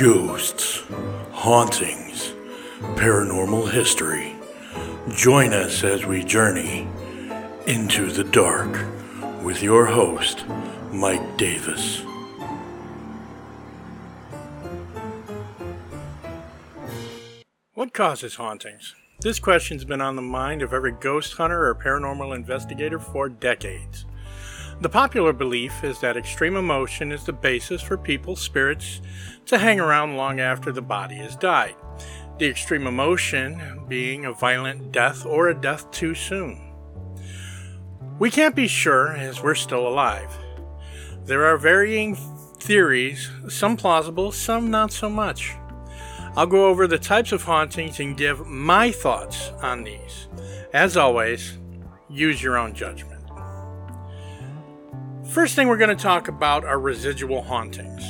ghosts, hauntings, paranormal history. Join us as we journey into the dark with your host, Mike Davis. What causes hauntings? This question's been on the mind of every ghost hunter or paranormal investigator for decades. The popular belief is that extreme emotion is the basis for people's spirits to hang around long after the body has died. The extreme emotion being a violent death or a death too soon. We can't be sure as we're still alive. There are varying theories, some plausible, some not so much. I'll go over the types of hauntings and give my thoughts on these. As always, use your own judgment. First thing we're going to talk about are residual hauntings.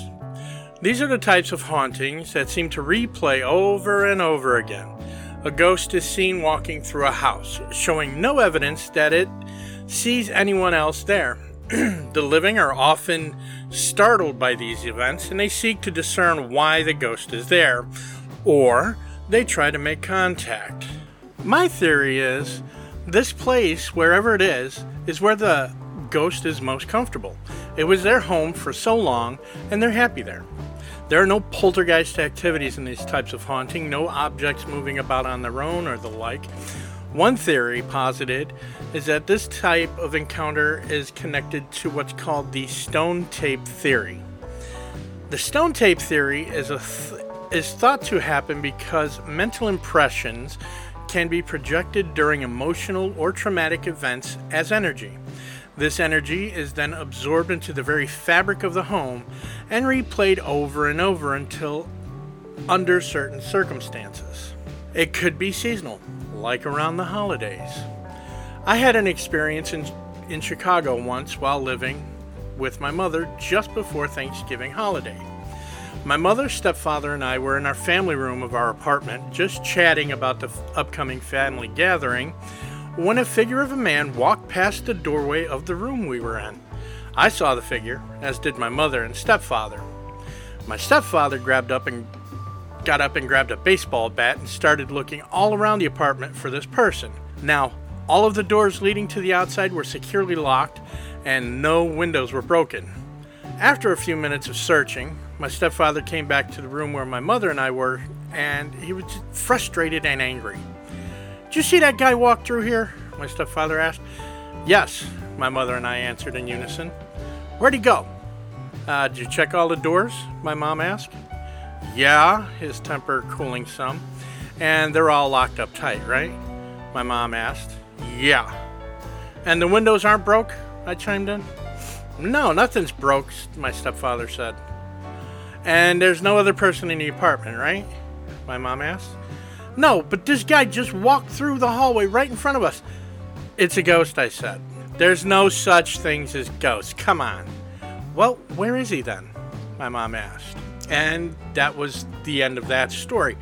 These are the types of hauntings that seem to replay over and over again. A ghost is seen walking through a house, showing no evidence that it sees anyone else there. the living are often startled by these events and they seek to discern why the ghost is there, or they try to make contact. My theory is this place, wherever it is, is where the Ghost is most comfortable. It was their home for so long, and they're happy there. There are no poltergeist activities in these types of haunting, no objects moving about on their own or the like. One theory posited is that this type of encounter is connected to what's called the stone tape theory. The stone tape theory is, th- is thought to happen because mental impressions can be projected during emotional or traumatic events as energy. This energy is then absorbed into the very fabric of the home and replayed over and over until under certain circumstances. It could be seasonal, like around the holidays. I had an experience in, in Chicago once while living with my mother just before Thanksgiving holiday. My mother's stepfather, and I were in our family room of our apartment just chatting about the upcoming family gathering when a figure of a man walked past the doorway of the room we were in. I saw the figure, as did my mother and stepfather. My stepfather grabbed up and got up and grabbed a baseball bat and started looking all around the apartment for this person. Now, all of the doors leading to the outside were securely locked and no windows were broken. After a few minutes of searching, my stepfather came back to the room where my mother and I were and he was frustrated and angry. Did you see that guy walk through here? My stepfather asked. Yes, my mother and I answered in unison. Where'd he go? Uh, did you check all the doors? My mom asked. Yeah, his temper cooling some. And they're all locked up tight, right? My mom asked. Yeah. And the windows aren't broke? I chimed in. No, nothing's broke, my stepfather said. And there's no other person in the apartment, right? My mom asked. No, but this guy just walked through the hallway right in front of us. It's a ghost, I said. There's no such things as ghosts. Come on. Well, where is he then? My mom asked. And that was the end of that story.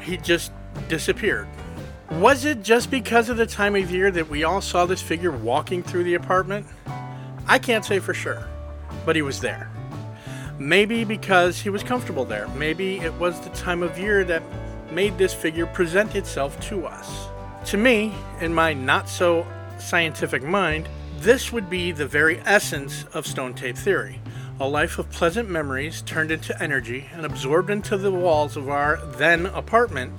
He just disappeared. Was it just because of the time of year that we all saw this figure walking through the apartment? I can't say for sure, but he was there. Maybe because he was comfortable there. Maybe it was the time of year that made this figure present itself to us. To me, in my not so scientific mind, this would be the very essence of stone tape theory a life of pleasant memories turned into energy and absorbed into the walls of our then apartment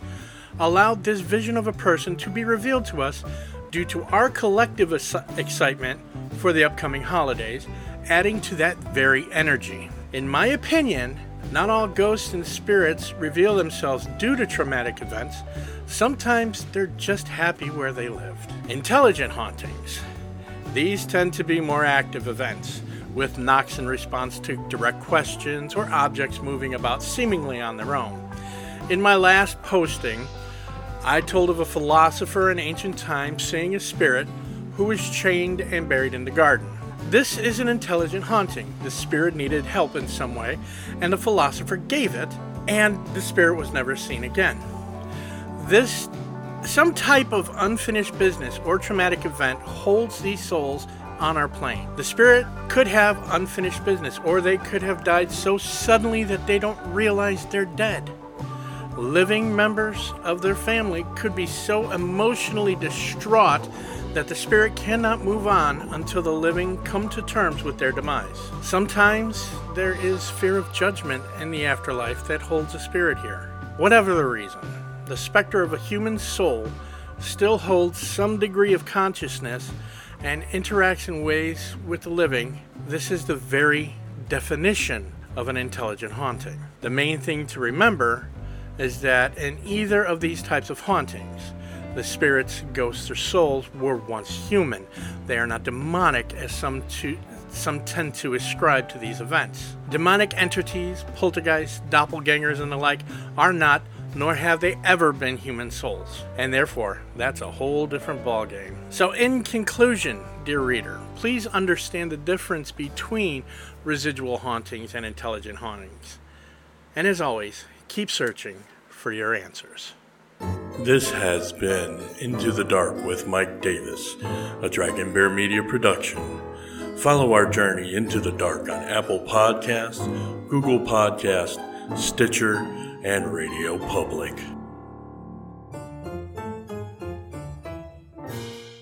allowed this vision of a person to be revealed to us due to our collective excitement for the upcoming holidays, adding to that very energy. In my opinion, not all ghosts and spirits reveal themselves due to traumatic events. Sometimes they're just happy where they lived. Intelligent hauntings. These tend to be more active events, with knocks in response to direct questions or objects moving about seemingly on their own. In my last posting, I told of a philosopher in ancient times seeing a spirit who was chained and buried in the garden. This is an intelligent haunting. The spirit needed help in some way, and the philosopher gave it, and the spirit was never seen again. This some type of unfinished business or traumatic event holds these souls on our plane. The spirit could have unfinished business, or they could have died so suddenly that they don't realize they're dead. Living members of their family could be so emotionally distraught that the spirit cannot move on until the living come to terms with their demise. Sometimes there is fear of judgment in the afterlife that holds a spirit here. Whatever the reason, the specter of a human soul still holds some degree of consciousness and interacts in ways with the living. This is the very definition of an intelligent haunting. The main thing to remember is that in either of these types of hauntings, the spirits, ghosts, or souls were once human. They are not demonic, as some, to, some tend to ascribe to these events. Demonic entities, poltergeists, doppelgangers, and the like are not, nor have they ever been human souls. And therefore, that's a whole different ballgame. So, in conclusion, dear reader, please understand the difference between residual hauntings and intelligent hauntings. And as always, keep searching for your answers. This has been Into the Dark with Mike Davis, a Dragon Bear Media production. Follow our journey into the dark on Apple Podcasts, Google Podcasts, Stitcher, and Radio Public.